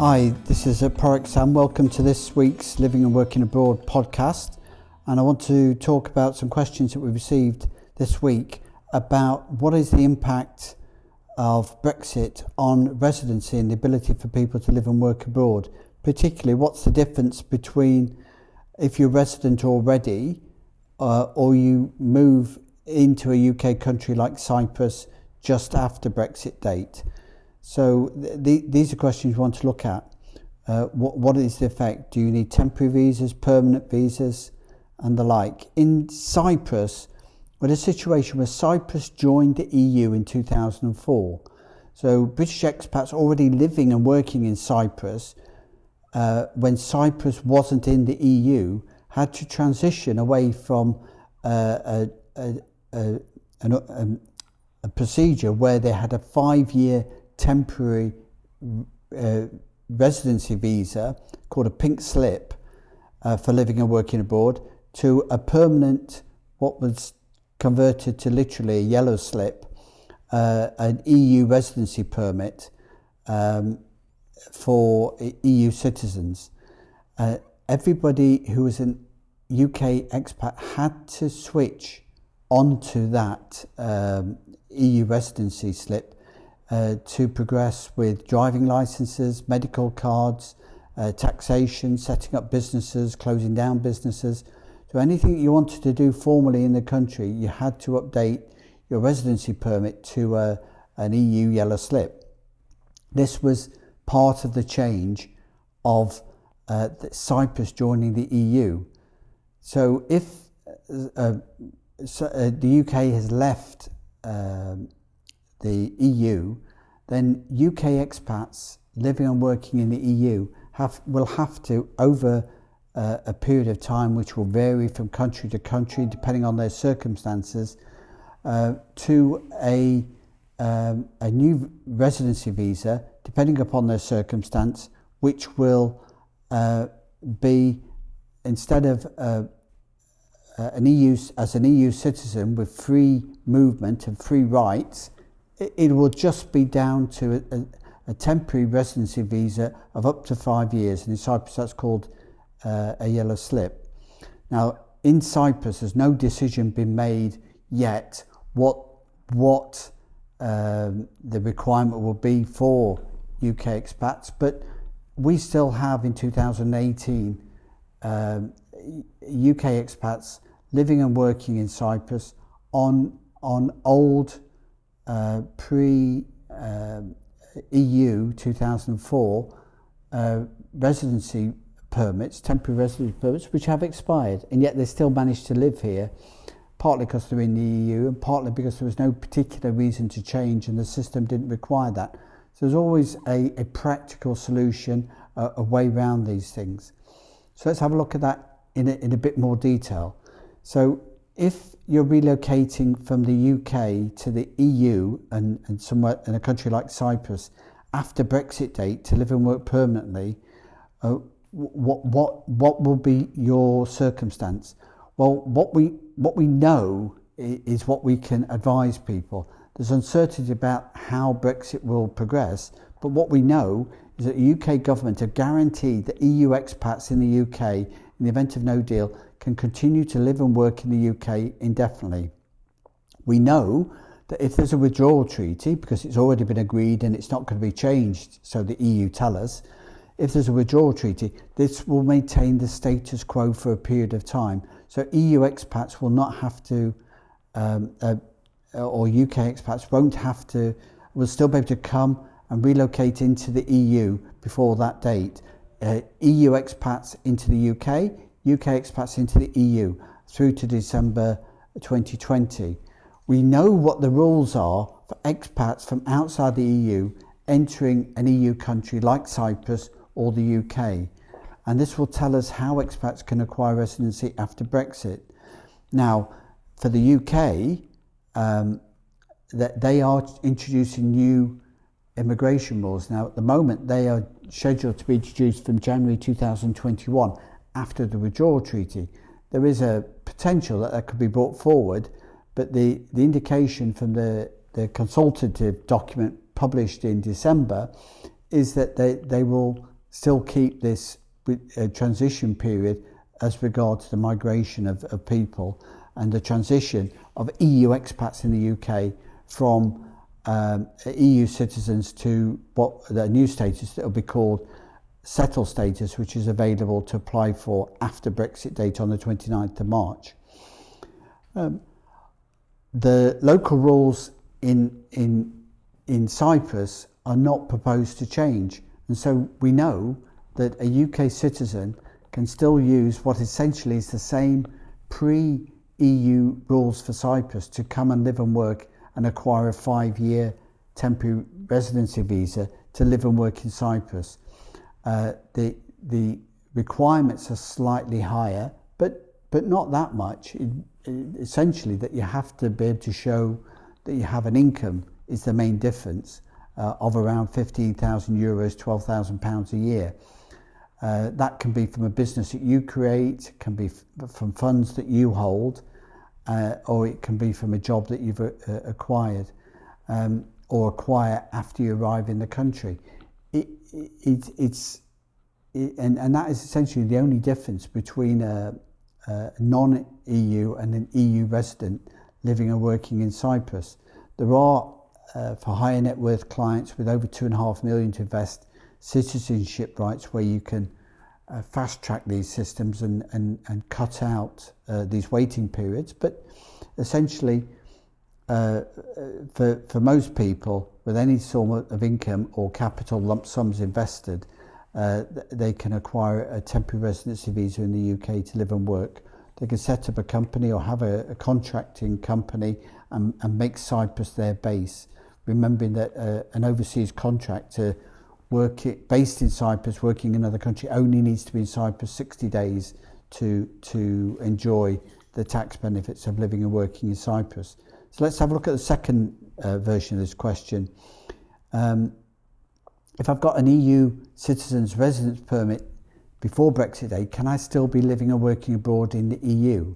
Hi, this is Porrick Sam. Welcome to this week's Living and Working Abroad podcast. And I want to talk about some questions that we received this week about what is the impact of Brexit on residency and the ability for people to live and work abroad. Particularly, what's the difference between if you're resident already uh, or you move into a UK country like Cyprus just after Brexit date. So th- these are questions we want to look at. Uh, what, what is the effect? Do you need temporary visas, permanent visas, and the like? In Cyprus, with a situation where Cyprus joined the EU in 2004, so British expats already living and working in Cyprus uh, when Cyprus wasn't in the EU had to transition away from uh, a, a, a, um, a, procedure where they had a five year temporary uh, residency visa called a pink slip uh, for living and working abroad to a permanent, what was converted to literally a yellow slip, uh, an EU residency permit um, for EU citizens. Uh, everybody who was an UK expat had to switch onto that um, EU residency slip uh, to progress with driving licenses, medical cards, uh, taxation, setting up businesses, closing down businesses. So anything you wanted to do formally in the country, you had to update your residency permit to uh, an EU yellow slip. This was part of the change of uh, Cyprus joining the EU. So if uh, so, uh, the UK has left um, the EU, then UK expats living and working in the EU have, will have to, over uh, a period of time which will vary from country to country depending on their circumstances, uh, to a, um, a new residency visa depending upon their circumstance, which will uh, be instead of uh, uh, an EU as an EU citizen with free movement and free rights, it, will just be down to a, a, a, temporary residency visa of up to five years, and in Cyprus that's called uh, a yellow slip. Now, in Cyprus, there's no decision been made yet what what um, the requirement will be for UK expats, but we still have in 2018 um, UK expats living and working in Cyprus on on old uh, pre uh, EU 2004 uh, residency permits, temporary residency permits, which have expired, and yet they still managed to live here, partly because they're in the EU and partly because there was no particular reason to change and the system didn't require that. So there's always a, a practical solution, a, a way around these things. So let's have a look at that in a, in a bit more detail. So if you're relocating from the UK to the EU and, and somewhere in a country like Cyprus after Brexit date to live and work permanently, uh, what what what will be your circumstance? Well, what we what we know is what we can advise people. There's uncertainty about how Brexit will progress, but what we know is that the UK government have guaranteed that EU expats in the UK, in the event of no deal, can continue to live and work in the UK indefinitely. We know that if there's a withdrawal treaty, because it's already been agreed and it's not going to be changed, so the EU tell us, if there's a withdrawal treaty, this will maintain the status quo for a period of time. So EU expats will not have to, um, uh, or UK expats won't have to, will still be able to come and relocate into the EU before that date. Uh, EU expats into the UK, UK expats into the EU through to December 2020. We know what the rules are for expats from outside the EU entering an EU country like Cyprus or the UK, and this will tell us how expats can acquire residency after Brexit. Now, for the UK, um, that they are introducing new immigration laws. Now, at the moment, they are scheduled to be introduced from January 2021 after the withdrawal treaty. There is a potential that that could be brought forward, but the, the indication from the, the consultative document published in December is that they, they will still keep this uh, transition period as regards the migration of, of people and the transition of EU expats in the UK from um, EU citizens to what the new status that will be called settle status, which is available to apply for after Brexit date on the 29th of March. Um, the local rules in, in, in Cyprus are not proposed to change. And so we know that a UK citizen can still use what essentially is the same pre EU rules for Cyprus to come and live and work and acquire a five year temporary residency visa to live and work in Cyprus. Uh, the, the requirements are slightly higher, but, but not that much. It, it, essentially, that you have to be able to show that you have an income is the main difference uh, of around 15,000 euros, 12,000 pounds a year. Uh, that can be from a business that you create, can be f- from funds that you hold, uh, or it can be from a job that you've uh, acquired um, or acquire after you arrive in the country. It, it, it's it, and, and that is essentially the only difference between a, a non-EU and an EU resident living and working in Cyprus. There are, uh, for higher net worth clients with over two and a half million to invest, citizenship rights where you can uh, fast track these systems and, and, and cut out uh, these waiting periods. But essentially, uh, for, for most people with any sort of income or capital lump sums invested, uh, they can acquire a temporary residency visa in the UK to live and work. They can set up a company or have a, a contracting company and, and make Cyprus their base. Remembering that uh, an overseas contractor work it, based in Cyprus, working in another country, only needs to be in Cyprus 60 days to, to enjoy the tax benefits of living and working in Cyprus. So let's have a look at the second uh, version of this question. Um, if I've got an EU citizen's residence permit before Brexit Day, can I still be living and working abroad in the EU?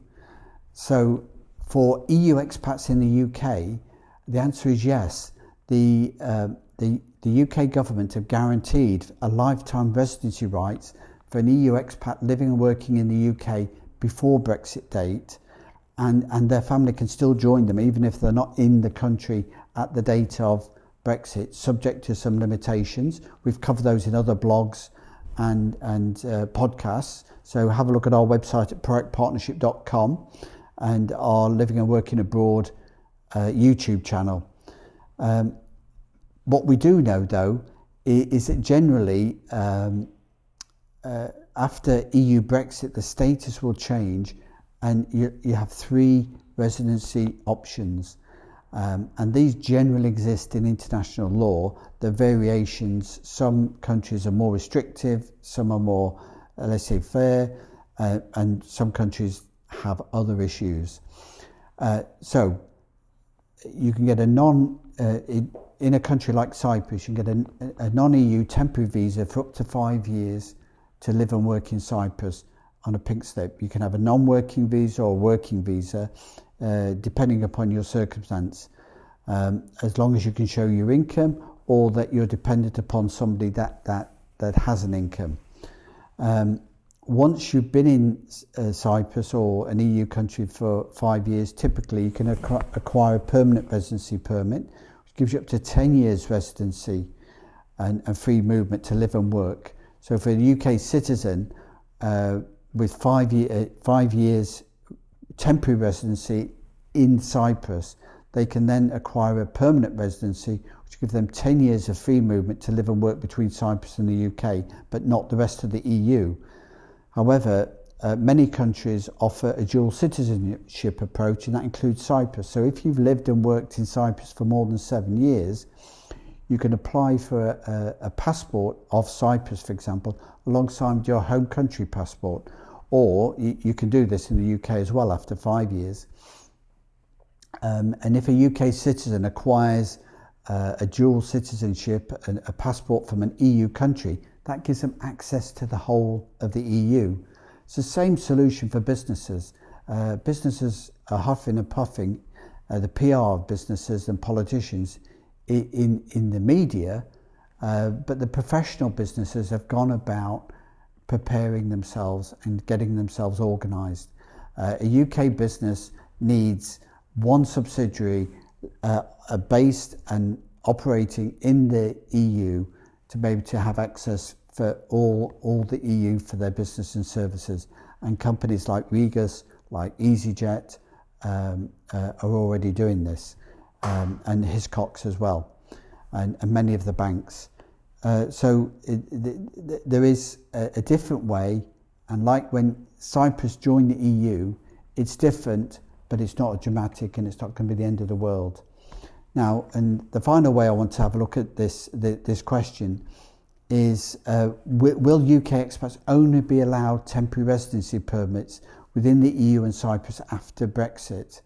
So for EU expats in the UK, the answer is yes. The, uh, the the UK government have guaranteed a lifetime residency rights for an EU expat living and working in the UK before Brexit date, and, and their family can still join them even if they're not in the country at the date of Brexit, subject to some limitations. We've covered those in other blogs and, and uh, podcasts. So have a look at our website at proactpartnership.com and our Living and Working Abroad uh, YouTube channel. Um, what we do know, though, is that generally um, uh, after EU Brexit, the status will change, and you, you have three residency options. Um, and these generally exist in international law. The variations, some countries are more restrictive, some are more, uh, let's say, fair, uh, and some countries have other issues. Uh, so you can get a non, uh, in a country like Cyprus, you can get a, a non-EU temporary visa for up to five years to live and work in Cyprus on a pink slip. You can have a non-working visa or working visa, uh, depending upon your circumstance, um, as long as you can show your income or that you're dependent upon somebody that that that has an income. Um, once you've been in uh, Cyprus or an EU country for five years, typically you can acquire a permanent residency permit, which gives you up to 10 years residency and, and free movement to live and work. So for a UK citizen uh, with five, year, uh, five years temporary residency in Cyprus, they can then acquire a permanent residency, which gives them 10 years of free movement to live and work between Cyprus and the UK, but not the rest of the EU. However, uh, many countries offer a dual citizenship approach, and that includes Cyprus. So, if you've lived and worked in Cyprus for more than seven years, you can apply for a, a, passport of Cyprus, for example, alongside your home country passport. Or you, you can do this in the UK as well after five years. Um, and if a UK citizen acquires uh, a dual citizenship, and a passport from an EU country, that gives them access to the whole of the EU. It's the same solution for businesses. Uh, businesses are huffing and puffing uh, the PR of businesses and politicians in, in, in the media Uh, but the professional businesses have gone about preparing themselves and getting themselves organised. Uh, a UK business needs one subsidiary uh, based and operating in the EU to be able to have access for all, all the EU for their business and services. And companies like Regus, like EasyJet, um, uh, are already doing this, um, and Hiscox as well, and, and many of the banks. Uh, so it, there is a, a different way, and like when Cyprus joined the EU, it's different, but it's not dramatic and it's not going to be the end of the world. Now, and the final way I want to have a look at this this question is uh, will UK expats only be allowed temporary residency permits within the EU and Cyprus after Brexit?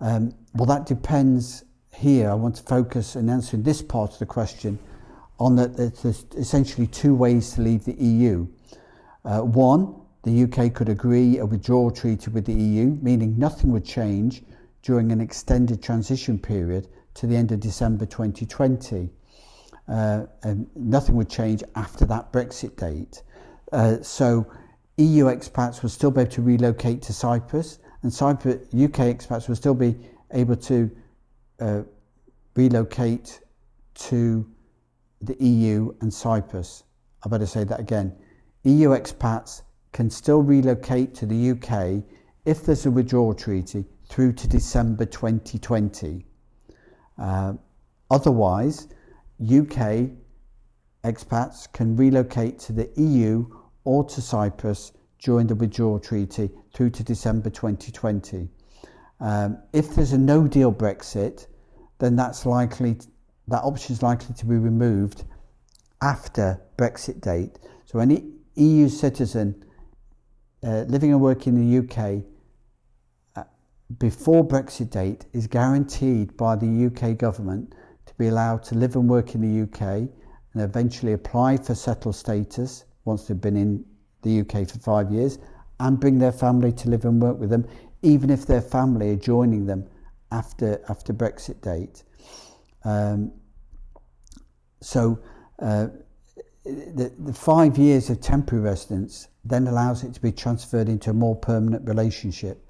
Um, well, that depends here. I want to focus in answering this part of the question on that there's essentially two ways to leave the EU. Uh, one, the UK could agree a withdrawal treaty with the EU, meaning nothing would change during an extended transition period to the end of December 2020. Uh, and nothing would change after that Brexit date. Uh, so EU expats would still be able to relocate to Cyprus, and Cyprus UK expats would still be able to uh, relocate to the EU and Cyprus. I better say that again. EU expats can still relocate to the UK if there's a withdrawal treaty through to December 2020. Uh, otherwise, UK expats can relocate to the EU or to Cyprus during the withdrawal treaty through to December 2020. Um, if there's a no deal Brexit, then that's likely that option is likely to be removed after Brexit date. So any EU citizen uh, living and working in the UK before Brexit date is guaranteed by the UK government to be allowed to live and work in the UK and eventually apply for settled status once they've been in the UK for five years and bring their family to live and work with them, even if their family are joining them after after Brexit date. Um, so uh, the, the five years of temporary residence then allows it to be transferred into a more permanent relationship.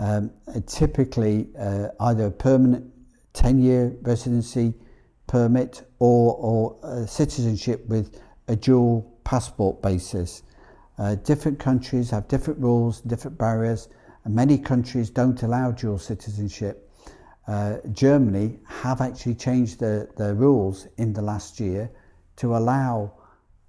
Um, typically, uh, either a permanent 10 year residency permit or, or citizenship with a dual passport basis. Uh, different countries have different rules, different barriers, and many countries don't allow dual citizenship. Uh, Germany have actually changed the, the rules in the last year to allow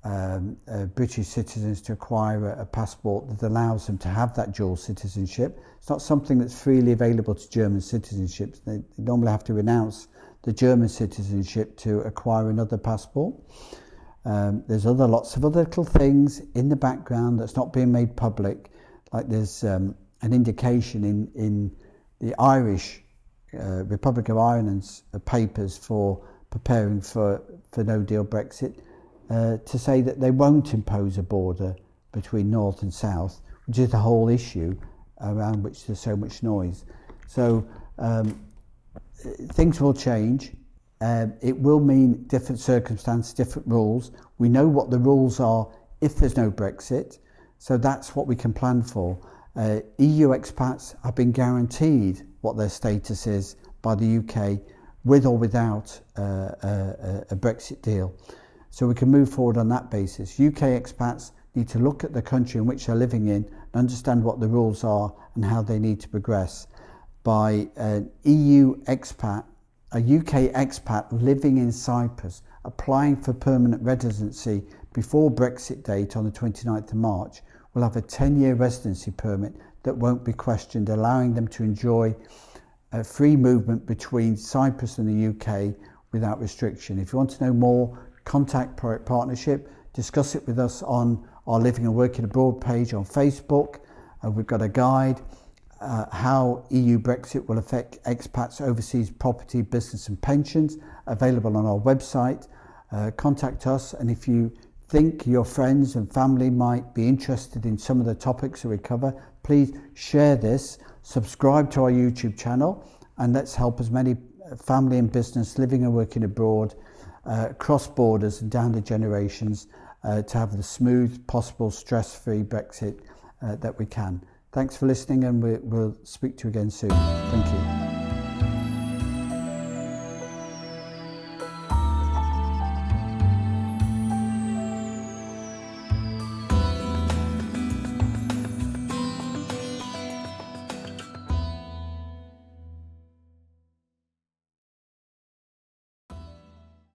um, uh, British citizens to acquire a, a passport that allows them to have that dual citizenship. It's not something that's freely available to German citizenship. They, they normally have to renounce the German citizenship to acquire another passport. Um, there's other lots of other little things in the background that's not being made public, like there's um, an indication in, in the Irish uh, Republic of Ireland's uh, papers for preparing for, for no deal Brexit uh, to say that they won't impose a border between North and South, which is the whole issue around which there's so much noise. So um, things will change. Um, it will mean different circumstances, different rules. We know what the rules are if there's no Brexit, so that's what we can plan for. Uh, EU expats have been guaranteed what their status is by the UK with or without uh, a, a Brexit deal. So we can move forward on that basis. UK expats need to look at the country in which they're living in and understand what the rules are and how they need to progress. By an EU expat, a UK expat living in Cyprus, applying for permanent residency before Brexit date on the 29th of March, will have a 10 year residency permit that won't be questioned, allowing them to enjoy free movement between Cyprus and the UK without restriction. If you want to know more, contact Proact Partnership, discuss it with us on our Living and Working Abroad page on Facebook. Uh, we've got a guide uh, how EU Brexit will affect expats overseas property, business and pensions available on our website. Uh, contact us and if you think your friends and family might be interested in some of the topics that we cover, please share this, subscribe to our YouTube channel, and let's help as many family and business living and working abroad uh, across borders and down the generations uh, to have the smooth, possible, stress free Brexit uh, that we can. Thanks for listening, and we, we'll speak to you again soon. Thank you.